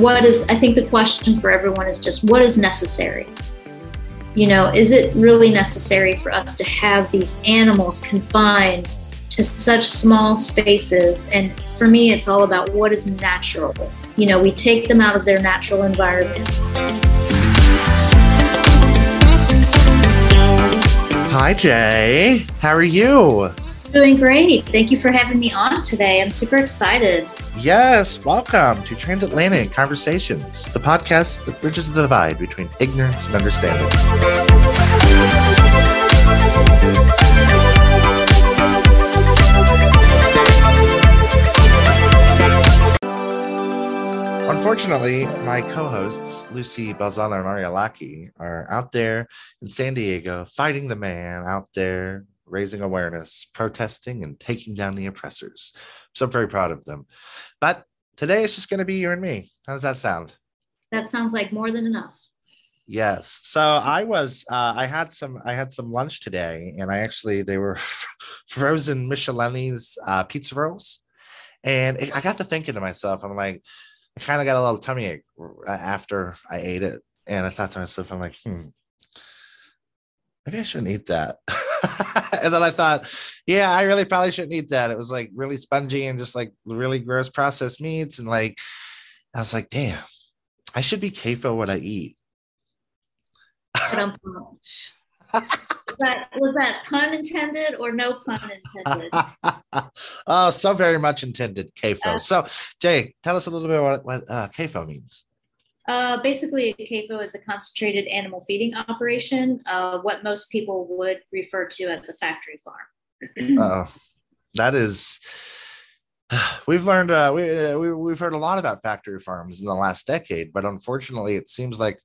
what is, I think the question for everyone is just what is necessary? You know, is it really necessary for us to have these animals confined to such small spaces? And for me, it's all about what is natural. You know, we take them out of their natural environment. Hi, Jay. How are you? Doing great. Thank you for having me on today. I'm super excited. Yes, welcome to Transatlantic Conversations, the podcast that bridges the divide between ignorance and understanding. Unfortunately, my co-hosts Lucy Balzano and Aria Lackey are out there in San Diego fighting the man out there raising awareness, protesting, and taking down the oppressors. So I'm very proud of them. But today it's just going to be you and me. How does that sound? That sounds like more than enough. Yes. So I was uh, I had some I had some lunch today and I actually they were frozen Michelina's uh, pizza rolls. And I got to thinking to myself, I'm like, I kind of got a little tummy ache uh, after I ate it. And I thought to myself, I'm like, hmm, maybe I shouldn't eat that. and then I thought, yeah, I really probably shouldn't eat that. It was like really spongy and just like really gross processed meats. And like, I was like, damn, I should be CAFO what I eat. that, was that pun intended or no pun intended? oh, so very much intended, CAFO. Uh, so, Jay, tell us a little bit what, what uh, CAFO means. Uh, basically, a CAFO is a concentrated animal feeding operation, uh, what most people would refer to as a factory farm. uh, that is, we've learned, uh, we, uh, we, we've heard a lot about factory farms in the last decade, but unfortunately, it seems like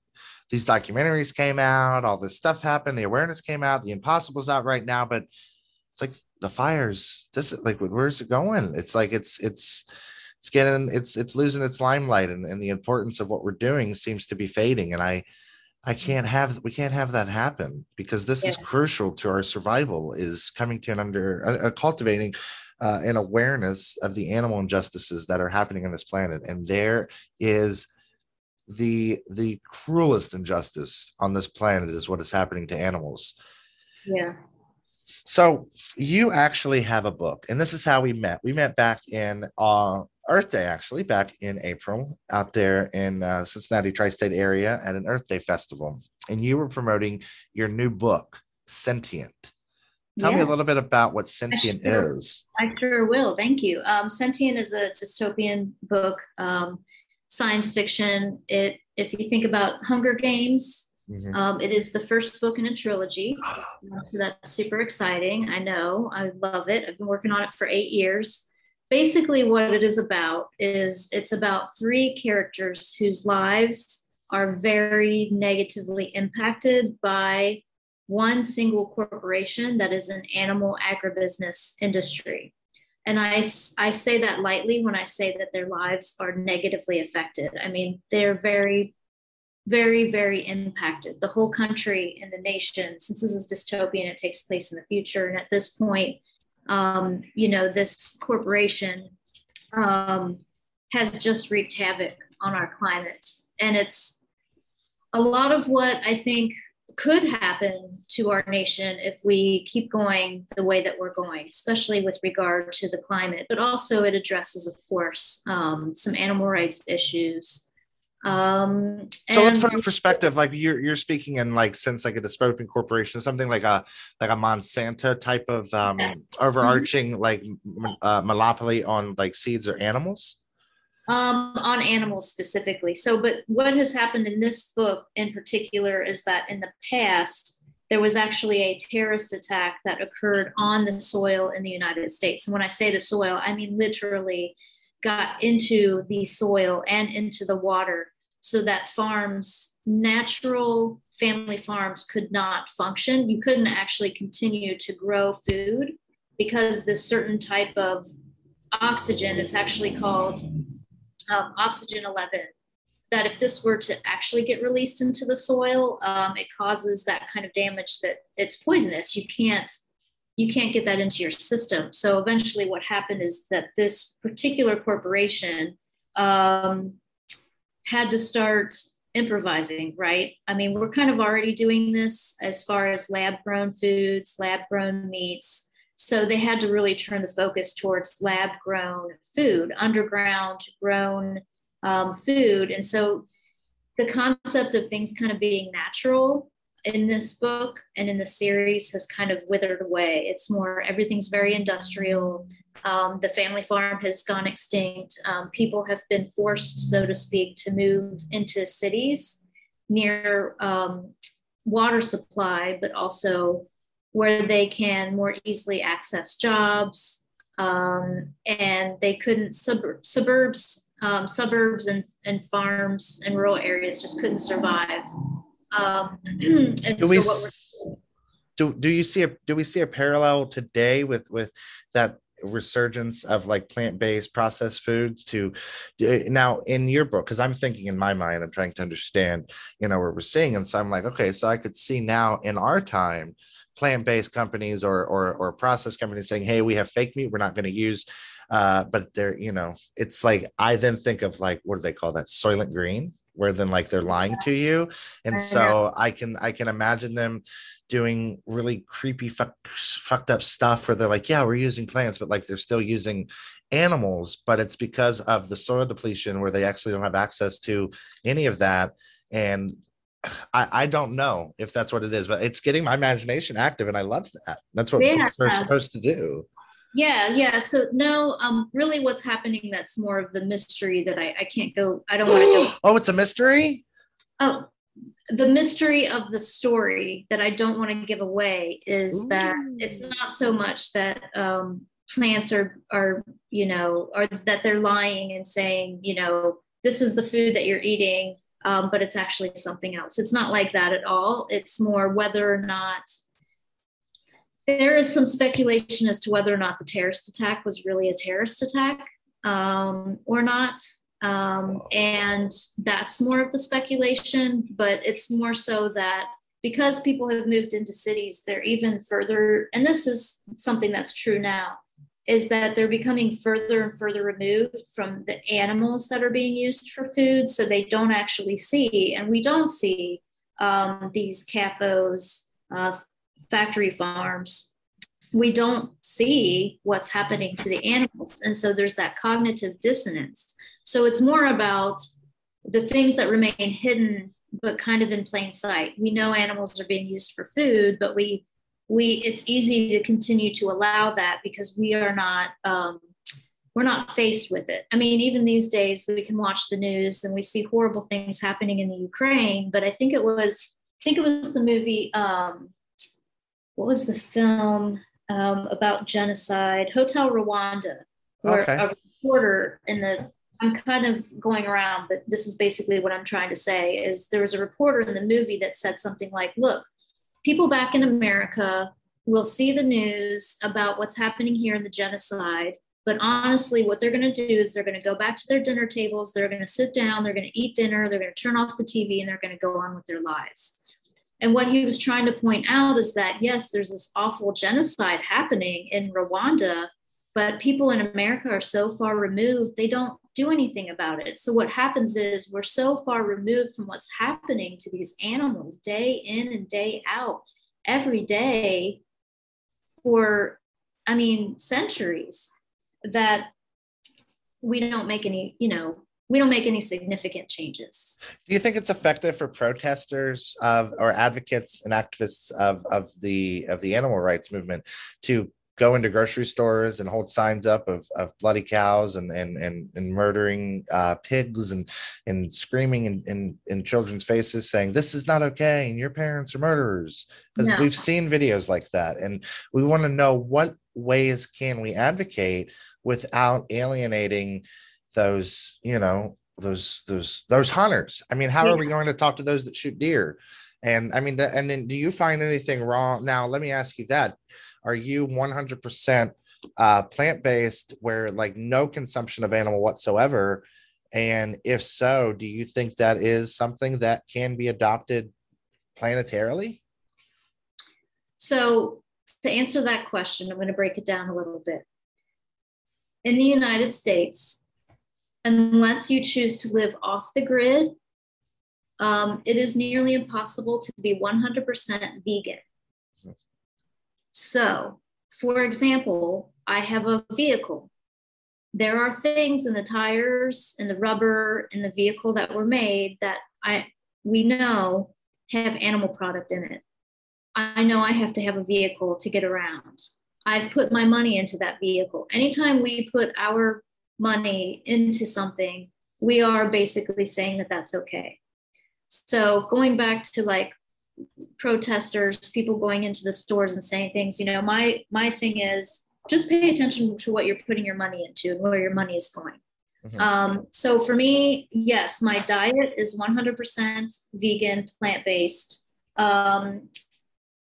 these documentaries came out, all this stuff happened, the awareness came out, the impossible's out right now, but it's like the fires, this is like, where's it going? It's like, it's, it's, it's getting it's it's losing its limelight and, and the importance of what we're doing seems to be fading. And i i can't have we can't have that happen because this yeah. is crucial to our survival is coming to an under uh, uh, cultivating uh, an awareness of the animal injustices that are happening on this planet. And there is the the cruelest injustice on this planet is what is happening to animals. Yeah. So you actually have a book and this is how we met. We met back in uh Earth Day actually back in April out there in uh, Cincinnati tri-state area at an Earth Day festival, and you were promoting your new book, Sentient. Tell yes. me a little bit about what Sentient I sure, is. I sure will. Thank you. Um, Sentient is a dystopian book, um, science fiction. It, if you think about Hunger Games, mm-hmm. um, it is the first book in a trilogy. so that's super exciting. I know. I love it. I've been working on it for eight years basically what it is about is it's about three characters whose lives are very negatively impacted by one single corporation that is an animal agribusiness industry. And I, I say that lightly when I say that their lives are negatively affected. I mean, they're very, very, very impacted. The whole country and the nation, since this is dystopian, it takes place in the future. And at this point, um, you know, this corporation um, has just wreaked havoc on our climate. And it's a lot of what I think could happen to our nation if we keep going the way that we're going, especially with regard to the climate. But also, it addresses, of course, um, some animal rights issues um, so let's put in perspective, like you're you're speaking in like since like a dystopian corporation, something like a like a Monsanto type of um, overarching mm-hmm. like uh, monopoly on like seeds or animals. Um, on animals specifically. So, but what has happened in this book in particular is that in the past there was actually a terrorist attack that occurred on the soil in the United States. And when I say the soil, I mean literally got into the soil and into the water so that farms, natural family farms, could not function. You couldn't actually continue to grow food because this certain type of oxygen, it's actually called um, oxygen 11, that if this were to actually get released into the soil, um, it causes that kind of damage that it's poisonous. You can't you can't get that into your system. So eventually, what happened is that this particular corporation um, had to start improvising, right? I mean, we're kind of already doing this as far as lab grown foods, lab grown meats. So they had to really turn the focus towards lab grown food, underground grown um, food. And so the concept of things kind of being natural in this book and in the series has kind of withered away. It's more everything's very industrial. Um, the family farm has gone extinct. Um, people have been forced, so to speak, to move into cities near um, water supply, but also where they can more easily access jobs. Um, and they couldn't sub- suburbs, um, suburbs and, and farms and rural areas just couldn't survive um, and do so we, do, do you see a do we see a parallel today with with that resurgence of like plant-based processed foods to now in your book because i'm thinking in my mind i'm trying to understand you know what we're seeing. And so i'm like okay so i could see now in our time plant-based companies or or, or processed companies saying hey we have fake meat we're not going to use uh but they're you know it's like i then think of like what do they call that? Soylent green where then like they're lying to you and so i can i can imagine them doing really creepy fuck, fucked up stuff where they're like yeah we're using plants but like they're still using animals but it's because of the soil depletion where they actually don't have access to any of that and I, I don't know if that's what it is, but it's getting my imagination active, and I love that. That's what yeah. books are supposed to do. Yeah, yeah. So no, um, really, what's happening? That's more of the mystery that I, I can't go. I don't want to go. oh, it's a mystery. Oh, the mystery of the story that I don't want to give away is Ooh. that it's not so much that um, plants are are you know or that they're lying and saying you know this is the food that you're eating, um, but it's actually something else. It's not like that at all. It's more whether or not there is some speculation as to whether or not the terrorist attack was really a terrorist attack um, or not. Um, and that's more of the speculation, but it's more so that because people have moved into cities, they're even further, and this is something that's true now, is that they're becoming further and further removed from the animals that are being used for food. So they don't actually see, and we don't see um, these CAFOs, uh, factory farms, we don't see what's happening to the animals. And so there's that cognitive dissonance. So it's more about the things that remain hidden, but kind of in plain sight. We know animals are being used for food, but we we it's easy to continue to allow that because we are not um, we're not faced with it. I mean, even these days we can watch the news and we see horrible things happening in the Ukraine. But I think it was I think it was the movie um, what was the film um, about genocide? Hotel Rwanda, where okay. a reporter in the I'm kind of going around, but this is basically what I'm trying to say is there was a reporter in the movie that said something like, look, people back in America will see the news about what's happening here in the genocide. But honestly, what they're going to do is they're going to go back to their dinner tables, they're going to sit down, they're going to eat dinner, they're going to turn off the TV, and they're going to go on with their lives. And what he was trying to point out is that, yes, there's this awful genocide happening in Rwanda, but people in America are so far removed, they don't do anything about it. So, what happens is we're so far removed from what's happening to these animals day in and day out, every day for, I mean, centuries, that we don't make any, you know, we don't make any significant changes. Do you think it's effective for protesters of or advocates and activists of of the of the animal rights movement to go into grocery stores and hold signs up of, of bloody cows and and and, and murdering uh, pigs and and screaming in, in, in children's faces saying this is not okay and your parents are murderers because no. we've seen videos like that and we want to know what ways can we advocate without alienating those you know those those those hunters. I mean how yeah. are we going to talk to those that shoot deer? And i mean and then do you find anything wrong? Now let me ask you that. Are you 100% uh, plant-based where like no consumption of animal whatsoever? And if so do you think that is something that can be adopted planetarily? So to answer that question i'm going to break it down a little bit. In the united states unless you choose to live off the grid, um, it is nearly impossible to be 100% vegan. So, for example, I have a vehicle. There are things in the tires and the rubber in the vehicle that were made that I we know have animal product in it. I know I have to have a vehicle to get around. I've put my money into that vehicle. Anytime we put our money into something, we are basically saying that that's okay. So going back to like protesters, people going into the stores and saying things, you know, my my thing is just pay attention to what you're putting your money into and where your money is going. Mm-hmm. Um, so for me, yes, my diet is 100% vegan, plant based. Um,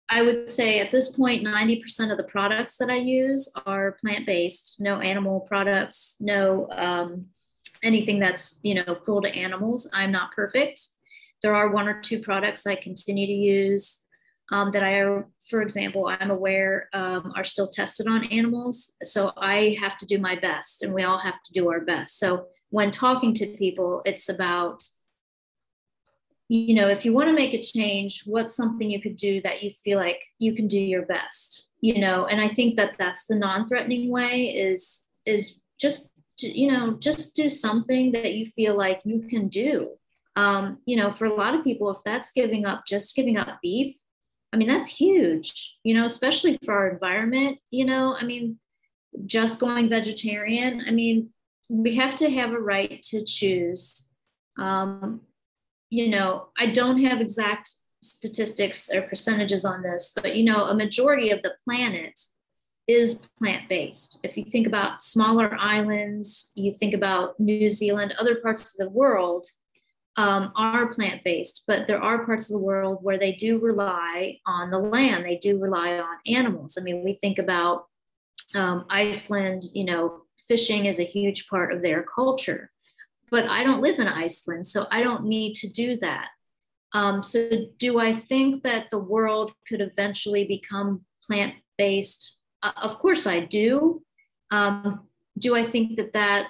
I would say at this point, 90% of the products that I use are plant based, no animal products, no um, anything that's you know cruel to animals. I'm not perfect. There are one or two products I continue to use um, that I, for example, I'm aware um, are still tested on animals. So I have to do my best, and we all have to do our best. So when talking to people, it's about you know, if you want to make a change, what's something you could do that you feel like you can do your best, you know? And I think that that's the non-threatening way is is just you know just do something that you feel like you can do. Um, you know, for a lot of people, if that's giving up, just giving up beef, I mean, that's huge. You know, especially for our environment. You know, I mean, just going vegetarian. I mean, we have to have a right to choose. Um, you know, I don't have exact statistics or percentages on this, but you know, a majority of the planet is plant based. If you think about smaller islands, you think about New Zealand, other parts of the world um, are plant based, but there are parts of the world where they do rely on the land, they do rely on animals. I mean, we think about um, Iceland, you know, fishing is a huge part of their culture but I don't live in Iceland, so I don't need to do that. Um, so, do I think that the world could eventually become plant based? Uh, of course, I do. Um, do I think that that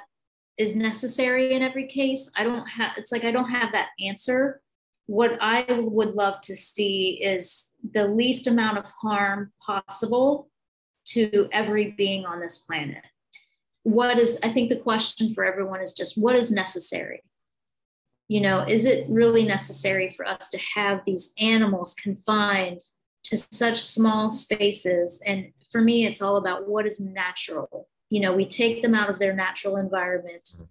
is necessary in every case? I don't have, it's like I don't have that answer. What I would love to see is the least amount of harm possible to every being on this planet what is i think the question for everyone is just what is necessary? You know is it really necessary for us to have these animals confined to such small spaces? And for me it's all about what is natural. You know we take them out of their natural environment mm-hmm.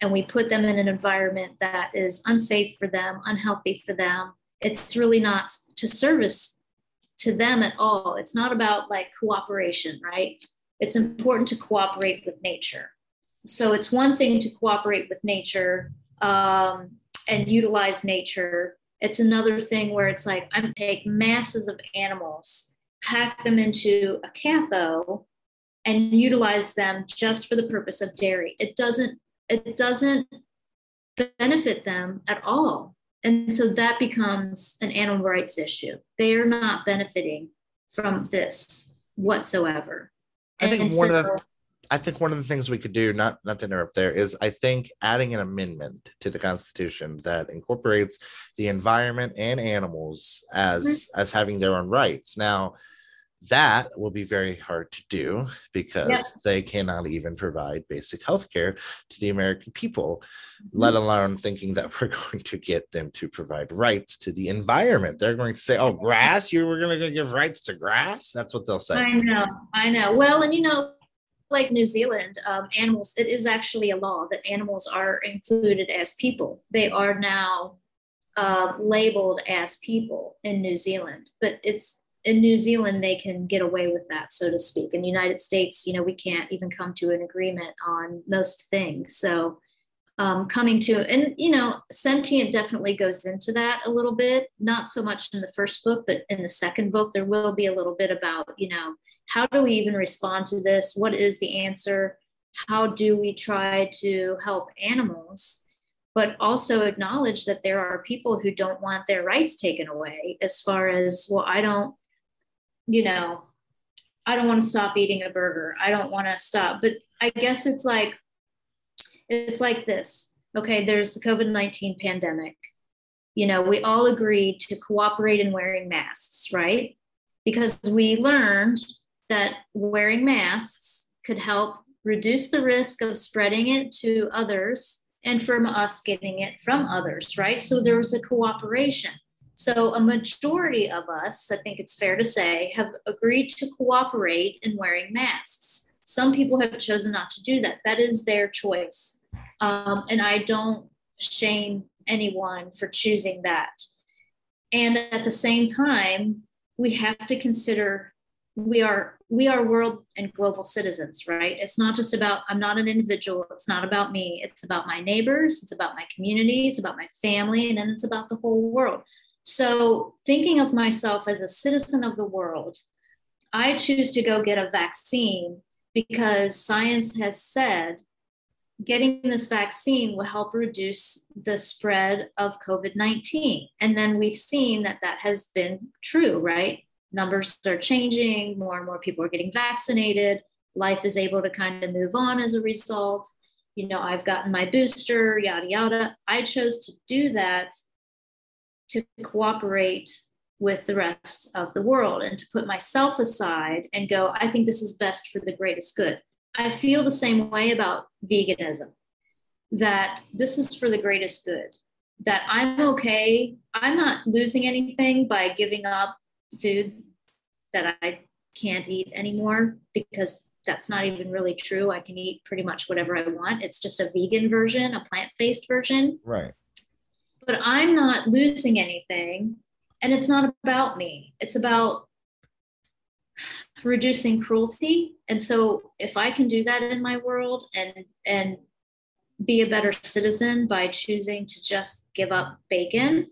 and we put them in an environment that is unsafe for them unhealthy for them. It's really not to service to them at all. It's not about like cooperation right it's important to cooperate with nature. So it's one thing to cooperate with nature um, and utilize nature. It's another thing where it's like I'm take masses of animals, pack them into a CAFO, and utilize them just for the purpose of dairy. It doesn't it doesn't benefit them at all. And so that becomes an animal rights issue. They are not benefiting from this whatsoever. I think one of the I think one of the things we could do, not not to interrupt there, is I think adding an amendment to the Constitution that incorporates the environment and animals as mm-hmm. as having their own rights. Now, that will be very hard to do because yeah. they cannot even provide basic health care to the American people, mm-hmm. let alone thinking that we're going to get them to provide rights to the environment. They're going to say, oh, grass, you were going to give rights to grass? That's what they'll say. I know, I know. Well, and you know, like New Zealand, um, animals, it is actually a law that animals are included as people. They are now uh, labeled as people in New Zealand, but it's in New Zealand, they can get away with that, so to speak. In the United States, you know, we can't even come to an agreement on most things. So, um, coming to, and, you know, sentient definitely goes into that a little bit, not so much in the first book, but in the second book, there will be a little bit about, you know, how do we even respond to this? What is the answer? How do we try to help animals? but also acknowledge that there are people who don't want their rights taken away as far as well i don't you know, I don't want to stop eating a burger. I don't want to stop. But I guess it's like It's like this. Okay, there's the COVID 19 pandemic. You know, we all agreed to cooperate in wearing masks, right? Because we learned that wearing masks could help reduce the risk of spreading it to others and from us getting it from others, right? So there was a cooperation. So a majority of us, I think it's fair to say, have agreed to cooperate in wearing masks. Some people have chosen not to do that. That is their choice. Um, and I don't shame anyone for choosing that. And at the same time, we have to consider we are we are world and global citizens right it's not just about i'm not an individual it's not about me it's about my neighbors it's about my community it's about my family and then it's about the whole world so thinking of myself as a citizen of the world i choose to go get a vaccine because science has said getting this vaccine will help reduce the spread of covid-19 and then we've seen that that has been true right numbers are changing, more and more people are getting vaccinated, life is able to kind of move on as a result. You know, I've gotten my booster, yada, yada. I chose to do that to cooperate with the rest of the world and to put myself aside and go, I think this is best for the greatest good. I feel the same way about veganism, that this is for the greatest good, that I'm okay. I'm not losing anything by giving up food that I can't eat anymore because that's not even really true. I can eat pretty much whatever I want. It's just a vegan version, a plant based version. Right. But I'm not losing anything. And it's not about me, it's about reducing cruelty. And so if I can do that in my world and, and, be a better citizen by choosing to just give up bacon,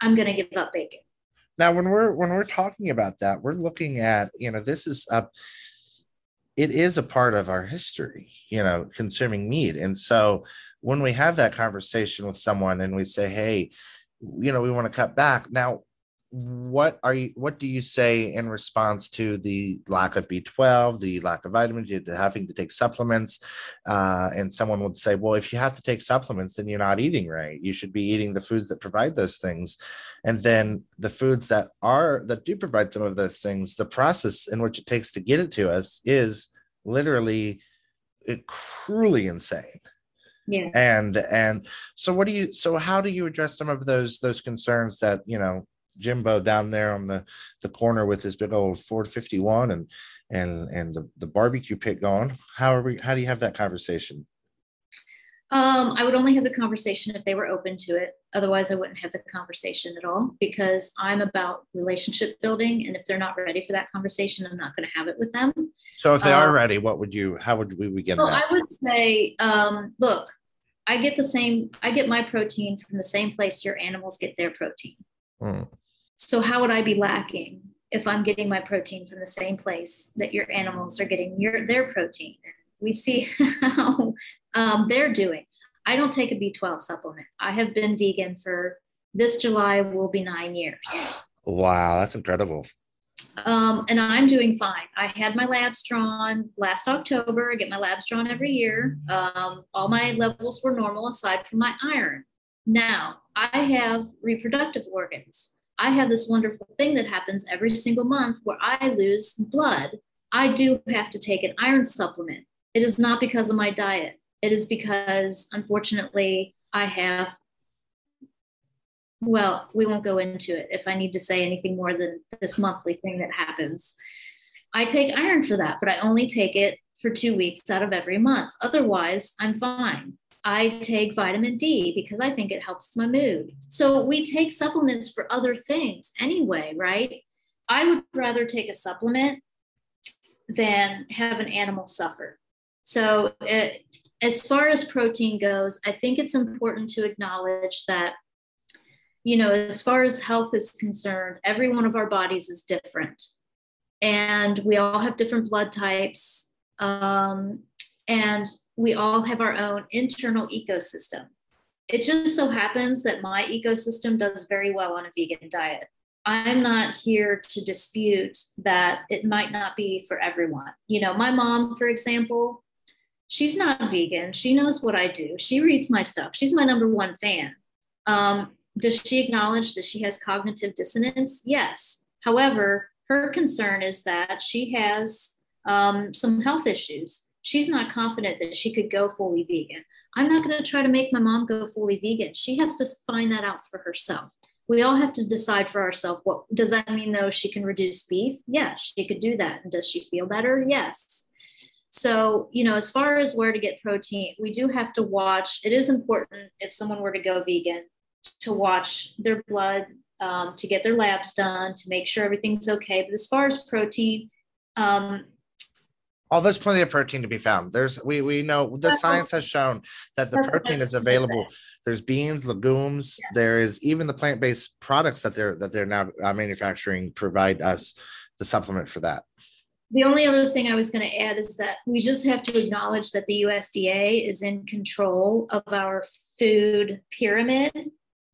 I'm going to give up bacon. Now, when we're when we're talking about that, we're looking at you know this is a it is a part of our history, you know, consuming meat, and so when we have that conversation with someone and we say, hey, you know, we want to cut back now what are you what do you say in response to the lack of b12 the lack of vitamins the having to take supplements? Uh, and someone would say well if you have to take supplements then you're not eating right. You should be eating the foods that provide those things. And then the foods that are that do provide some of those things the process in which it takes to get it to us is literally uh, cruelly insane. Yeah. And and so what do you so how do you address some of those those concerns that you know Jimbo down there on the the corner with his big old Ford 51 and and and the, the barbecue pit going. How are we? How do you have that conversation? Um, I would only have the conversation if they were open to it. Otherwise, I wouldn't have the conversation at all because I'm about relationship building. And if they're not ready for that conversation, I'm not going to have it with them. So, if they are um, ready, what would you? How would we begin? Well, that? I would say, um, look, I get the same. I get my protein from the same place your animals get their protein. Hmm. So, how would I be lacking if I'm getting my protein from the same place that your animals are getting your, their protein? We see how um, they're doing. I don't take a B12 supplement. I have been vegan for this July will be nine years. Wow, that's incredible. Um, and I'm doing fine. I had my labs drawn last October. I get my labs drawn every year. Um, all my levels were normal aside from my iron. Now I have reproductive organs. I have this wonderful thing that happens every single month where I lose blood. I do have to take an iron supplement. It is not because of my diet. It is because, unfortunately, I have, well, we won't go into it if I need to say anything more than this monthly thing that happens. I take iron for that, but I only take it for two weeks out of every month. Otherwise, I'm fine. I take vitamin D because I think it helps my mood. So we take supplements for other things anyway, right? I would rather take a supplement than have an animal suffer. So, it, as far as protein goes, I think it's important to acknowledge that, you know, as far as health is concerned, every one of our bodies is different. And we all have different blood types. Um, and we all have our own internal ecosystem. It just so happens that my ecosystem does very well on a vegan diet. I'm not here to dispute that it might not be for everyone. You know, my mom, for example, she's not vegan. She knows what I do. She reads my stuff. She's my number one fan. Um, does she acknowledge that she has cognitive dissonance? Yes. However, her concern is that she has um, some health issues. She's not confident that she could go fully vegan. I'm not going to try to make my mom go fully vegan. She has to find that out for herself. We all have to decide for ourselves what does that mean though she can reduce beef? Yes, she could do that. And does she feel better? Yes. So, you know, as far as where to get protein, we do have to watch. It is important if someone were to go vegan to watch their blood, um, to get their labs done, to make sure everything's okay. But as far as protein, um, Oh, there's plenty of protein to be found. There's we we know the science has shown that the protein is available. There's beans, legumes. Yeah. There is even the plant-based products that they're that they're now uh, manufacturing provide us the supplement for that. The only other thing I was going to add is that we just have to acknowledge that the USDA is in control of our food pyramid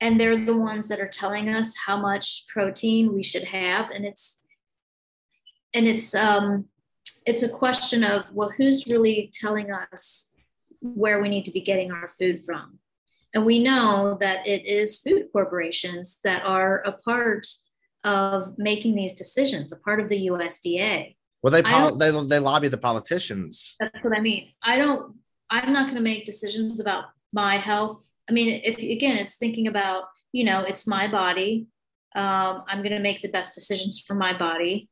and they're the ones that are telling us how much protein we should have and it's and it's um it's a question of well who's really telling us where we need to be getting our food from? And we know that it is food corporations that are a part of making these decisions a part of the usda well they pol- they, they lobby the politicians. That's what i mean. I don't i'm not going to make decisions about my health. I mean if again it's thinking about you know it's my body. Um, i'm going to make the best decisions for my body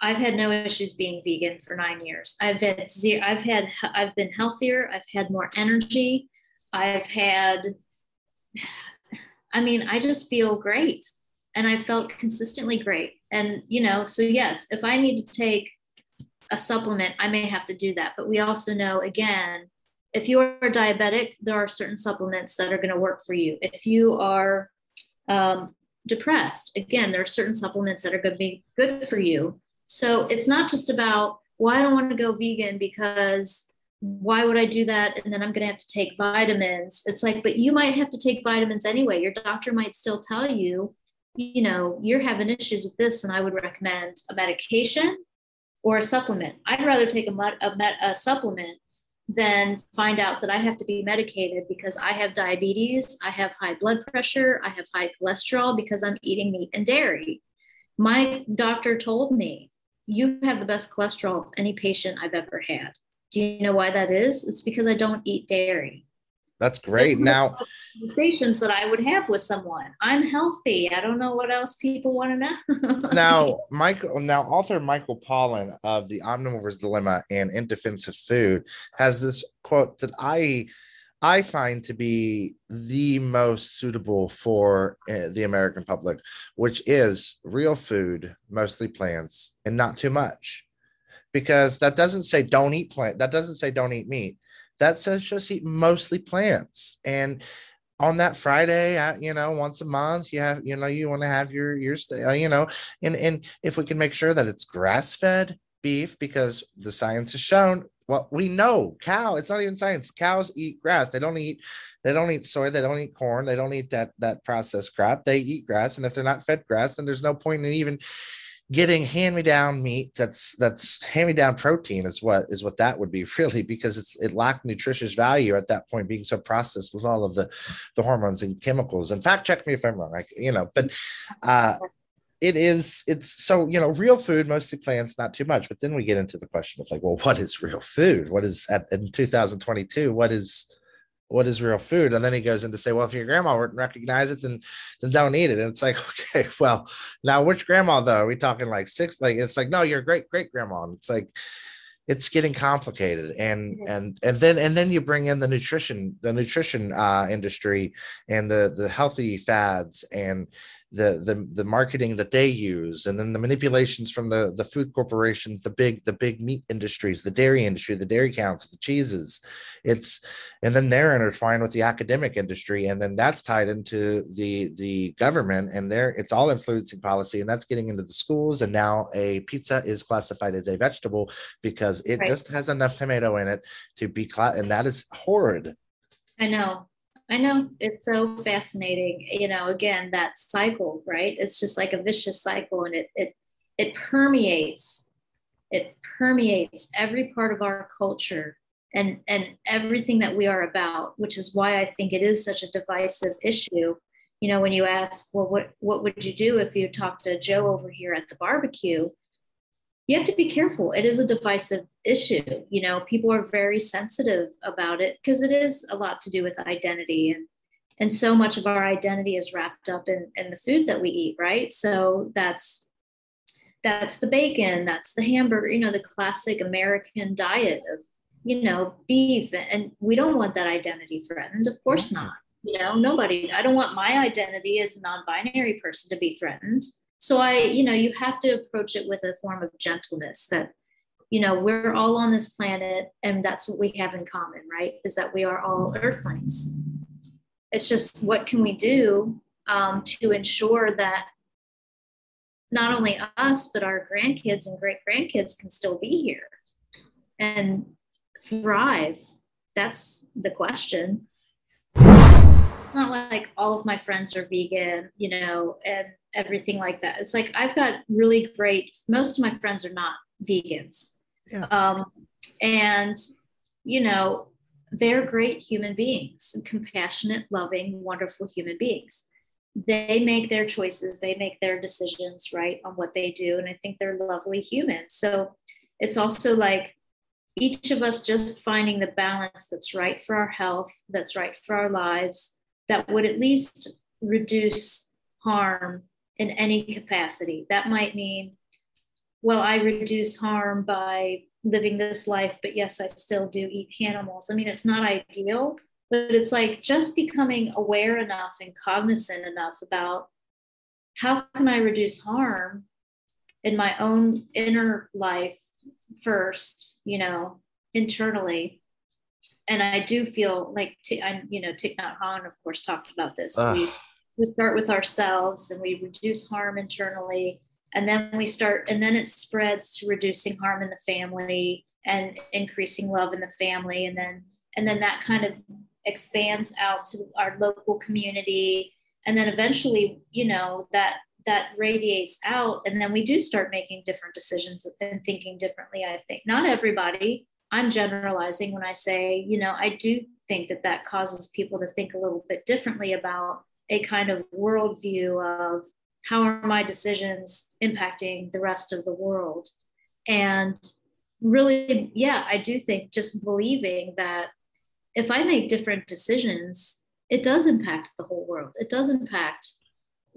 I've had no issues being vegan for nine years. I've had zero, I've had I've been healthier. I've had more energy. I've had I mean, I just feel great. And I felt consistently great. And you know, so yes, if I need to take a supplement, I may have to do that. But we also know again, if you are diabetic, there are certain supplements that are going to work for you. If you are um, depressed, again, there are certain supplements that are going to be good for you. So it's not just about, well, I don't want to go vegan because why would I do that? And then I'm going to have to take vitamins. It's like, but you might have to take vitamins anyway. Your doctor might still tell you, you know, you're having issues with this, and I would recommend a medication or a supplement. I'd rather take a, a, a supplement than find out that I have to be medicated because I have diabetes, I have high blood pressure, I have high cholesterol because I'm eating meat and dairy. My doctor told me you have the best cholesterol of any patient I've ever had. Do you know why that is? It's because I don't eat dairy. That's great. Now, conversations that I would have with someone. I'm healthy. I don't know what else people want to know. now, Michael, now author Michael Pollan of The Omnivore's Dilemma and In Defense of Food has this quote that I I find to be the most suitable for uh, the American public, which is real food, mostly plants, and not too much. Because that doesn't say don't eat plant. That doesn't say don't eat meat. That says just eat mostly plants. And on that Friday, you know, once a month, you have, you know, you want to have your your, uh, you know, and and if we can make sure that it's grass fed beef, because the science has shown well, we know cow. It's not even science. Cows eat grass. They don't eat. They don't eat soy. They don't eat corn. They don't eat that that processed crap. They eat grass. And if they're not fed grass, then there's no point in even getting hand-me-down meat that's that's hand-me-down protein is what is what that would be really because it's it lacked nutritious value at that point being so processed with all of the the hormones and chemicals and fact check me if i'm wrong like you know but uh it is it's so you know real food mostly plants not too much but then we get into the question of like well what is real food? What is at in 2022 what is what is real food? And then he goes in to say well if your grandma wouldn't recognize it then then don't eat it. And it's like okay well now which grandma though? Are we talking like six like it's like no your great great grandma. And it's like it's getting complicated. And mm-hmm. and and then and then you bring in the nutrition the nutrition uh industry and the the healthy fads and the the the marketing that they use and then the manipulations from the the food corporations the big the big meat industries the dairy industry the dairy counts the cheeses. It's and then they're intertwined with the academic industry and then that's tied into the the government and there it's all influencing policy and that's getting into the schools and now a pizza is classified as a vegetable because it right. just has enough tomato in it to be cla- and that is horrid. I know I know it's so fascinating. You know, again, that cycle, right? It's just like a vicious cycle and it it it permeates, it permeates every part of our culture. and and everything that we are about which is why i think it is such a divisive issue you know when you ask well what what would you do if you talked to joe over here at the barbecue you have to be careful. It is a divisive issue you know people are very sensitive about it because it is a lot to do with identity and and so much of our identity is wrapped up in in the food that we eat right? So that's that's the bacon that's the hamburger you know the classic american diet of you know beef and we don't want that identity threatened of course not you know nobody i don't want my identity as a non-binary person to be threatened so i you know you have to approach it with a form of gentleness that you know we're all on this planet and that's what we have in common right? Is that we are all earthlings. It's just what can we do um, to ensure that not only us but our grandkids and great grandkids can still be here and thrive. That's the question it's not like all of my friends are vegan you know and everything like that. It's like i've got really great most of my friends are not vegans. Yeah. um, and you know they're great human beings compassionate loving wonderful human beings. They make their choices they make their decisions right on what they do and i think they're lovely humans. So it's also like each of us just finding the balance that's right for our health that's right for our lives that would at least reduce harm in any capacity. That might mean well i reduce harm by living this life but yes i still do eat animals. I mean it's not ideal but it's like just becoming aware enough and cognizant enough about how can i reduce harm in my own inner life first you know internally and i do feel like t- I, you know Thich Nhat Hanh of course talked about this. We, we start with ourselves and we reduce harm internally and then we start and then it spreads to reducing harm in the family and increasing love in the family and then and then that kind of expands out to our local community. And then eventually you know that that radiates out and then we do start making different decisions and thinking differently i think. Not everybody i'm generalizing when i say you know i do think that that causes people to think a little bit differently about a kind of worldview of how are my decisions impacting the rest of the world and really yeah i do think just believing that if I make different decisions, it does impact the whole world. It does impact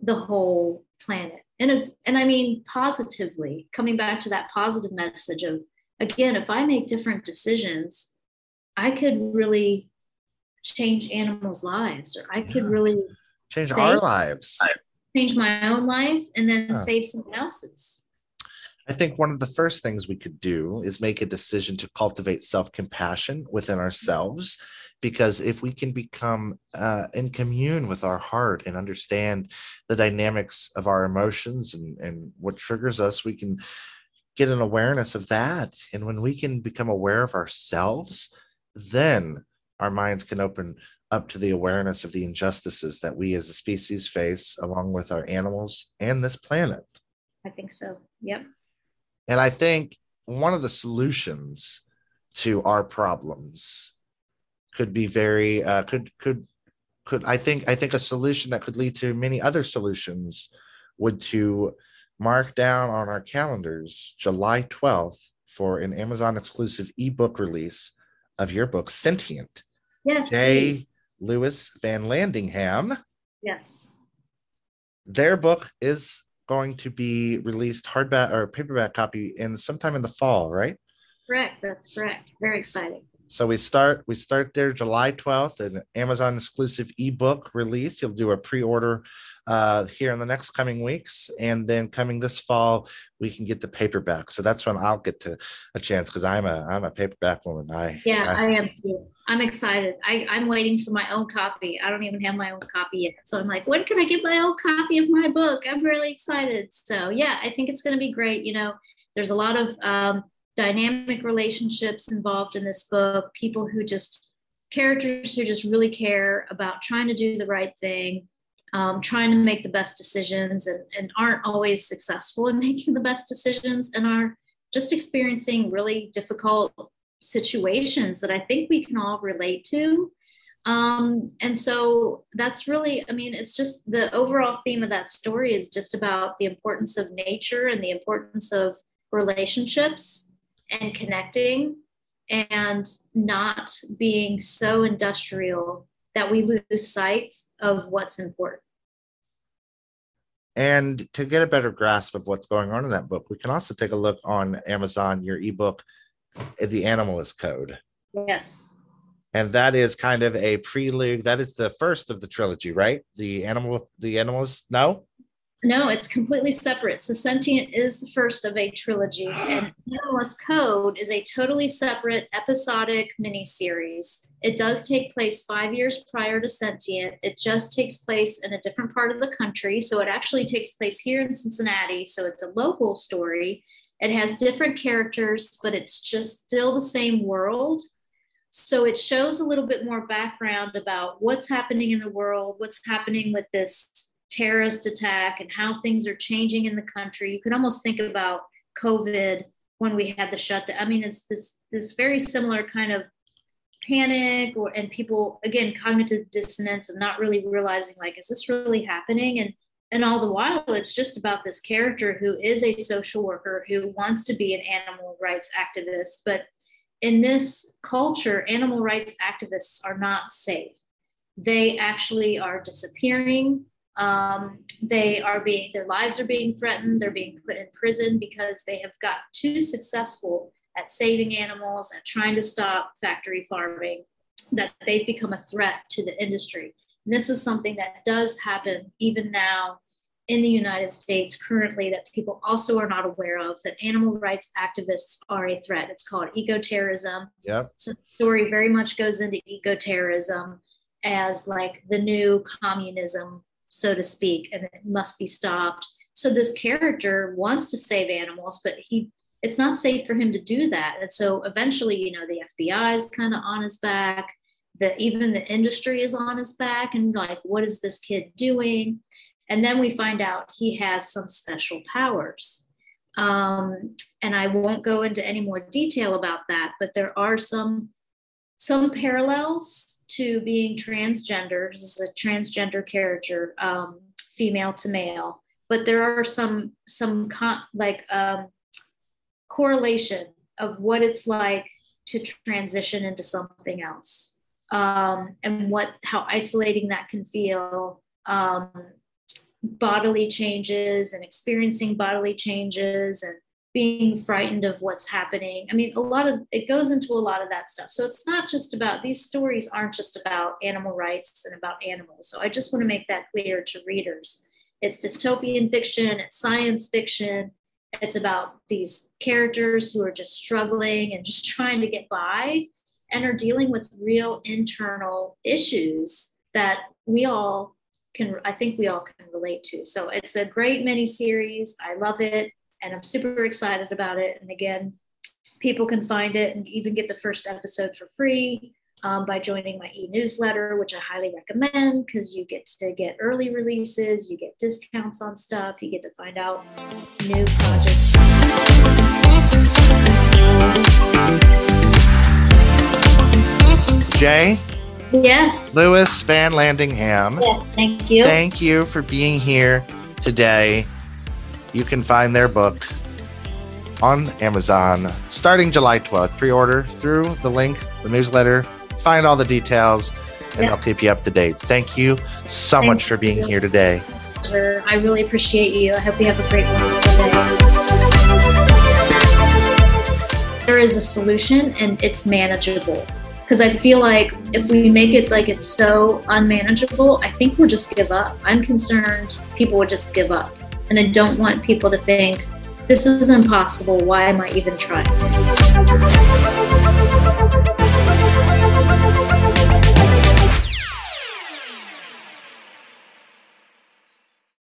the whole planet. And, and I mean, positively, coming back to that positive message of, again, if I make different decisions, I could really change animals' lives, or I could yeah. really change our lives, change my own life, and then yeah. save someone else's. I think one of the first things we could do is make a decision to cultivate self compassion within ourselves. Because if we can become uh, in commune with our heart and understand the dynamics of our emotions and, and what triggers us, we can get an awareness of that. And when we can become aware of ourselves, then our minds can open up to the awareness of the injustices that we as a species face, along with our animals and this planet. I think so. Yep. And I think one of the solutions to our problems could be very uh, could could could I think I think a solution that could lead to many other solutions would to mark down on our calendars July 12th for an Amazon exclusive ebook release of your book Sentient. Yes. J. Lewis Van Landingham. Yes. Their book is going to be released hardback or paperback copy in sometime in the fall, right? Correct. That's correct. Very exciting. So we start we start there July 12th, an Amazon exclusive ebook release. You'll do a pre-order uh, here in the next coming weeks, and then coming this fall, we can get the paperback. So that's when I'll get to a chance because I'm a I'm a paperback woman. I yeah, I, I am too. I'm excited. I, I'm waiting for my own copy. I don't even have my own copy yet. So I'm like, when can I get my own copy of my book? I'm really excited. So yeah, I think it's going to be great. You know, there's a lot of um, dynamic relationships involved in this book, people who just, characters who just really care about trying to do the right thing, um, trying to make the best decisions and, and aren't always successful in making the best decisions and are just experiencing really difficult situations that I think we can all relate to. Um, and so that's really, I mean, it's just the overall theme of that story is just about the importance of nature and the importance of relationships and connecting and not being so industrial that we lose sight of what's important. And to get a better grasp of what's going on in that book, we can also take a look on Amazon, your ebook, The Animalist Code. Yes. And that is kind of a prelude. That is the first of the trilogy, right? The animal, the animalist. No, no, it's completely separate. So Sentient is the first of a trilogy, and Animalist Code is a totally separate episodic miniseries. It does take place five years prior to Sentient. It just takes place in a different part of the country. So it actually takes place here in Cincinnati. So it's a local story. It has different characters, but it's just still the same world. So it shows a little bit more background about what's happening in the world, what's happening with this terrorist attack and how things are changing in the country. You could almost think about COVID when we had the shutdown. I mean, it's this this very similar kind of panic or and people again cognitive dissonance of not really realizing like is this really happening and and all the while it's just about this character who is a social worker who wants to be an animal rights activist but in this culture animal rights activists are not safe they actually are disappearing um, they are being, their lives are being threatened. They're being put in prison because they have got too successful at saving animals, and trying to stop factory farming, that they've become a threat to the industry. And this is something that does happen even now in the United States currently that people also are not aware of that animal rights activists are a threat. It's called ecoterrorism. Yeah. So the story very much goes into ecoterrorism as like the new communism so to speak, and it must be stopped. So this character wants to save animals, but he it's not safe for him to do that. And so eventually, you know, the FBI is kind of on his back. The even the industry is on his back, and like, what is this kid doing? And then we find out he has some special powers. Um, and I won't go into any more detail about that, but there are some some parallels to being transgender. This is a transgender character, um, female to male, but there are some some con- like um, correlation of what it's like to transition into something else, um, and what how isolating that can feel. Um, bodily changes and experiencing bodily changes and being frightened of what's happening. I mean, a lot of it goes into a lot of that stuff. So it's not just about these stories aren't just about animal rights and about animals. So I just want to make that clear to readers. It's dystopian fiction, it's science fiction. It's about these characters who are just struggling and just trying to get by and are dealing with real internal issues that we all can I think we all can relate to. So it's a great mini series. I love it and I'm super excited about it. And again, people can find it and even get the first episode for free um, by joining my e-newsletter, which I highly recommend because you get to get early releases, you get discounts on stuff, you get to find out new projects. Jay? Yes. Louis VanLandingham. Yes, thank you. Thank you for being here today you can find their book on Amazon starting July 12th. Pre order through the link, the newsletter, find all the details, and yes. I'll keep you up to date. Thank you so Thank much for being you. here today. I really appreciate you. I hope you have a great one. There is a solution and it's manageable. Because I feel like if we make it like it's so unmanageable, I think we'll just give up. I'm concerned people would just give up. And I don't want people to think, this is impossible. Why am I even trying?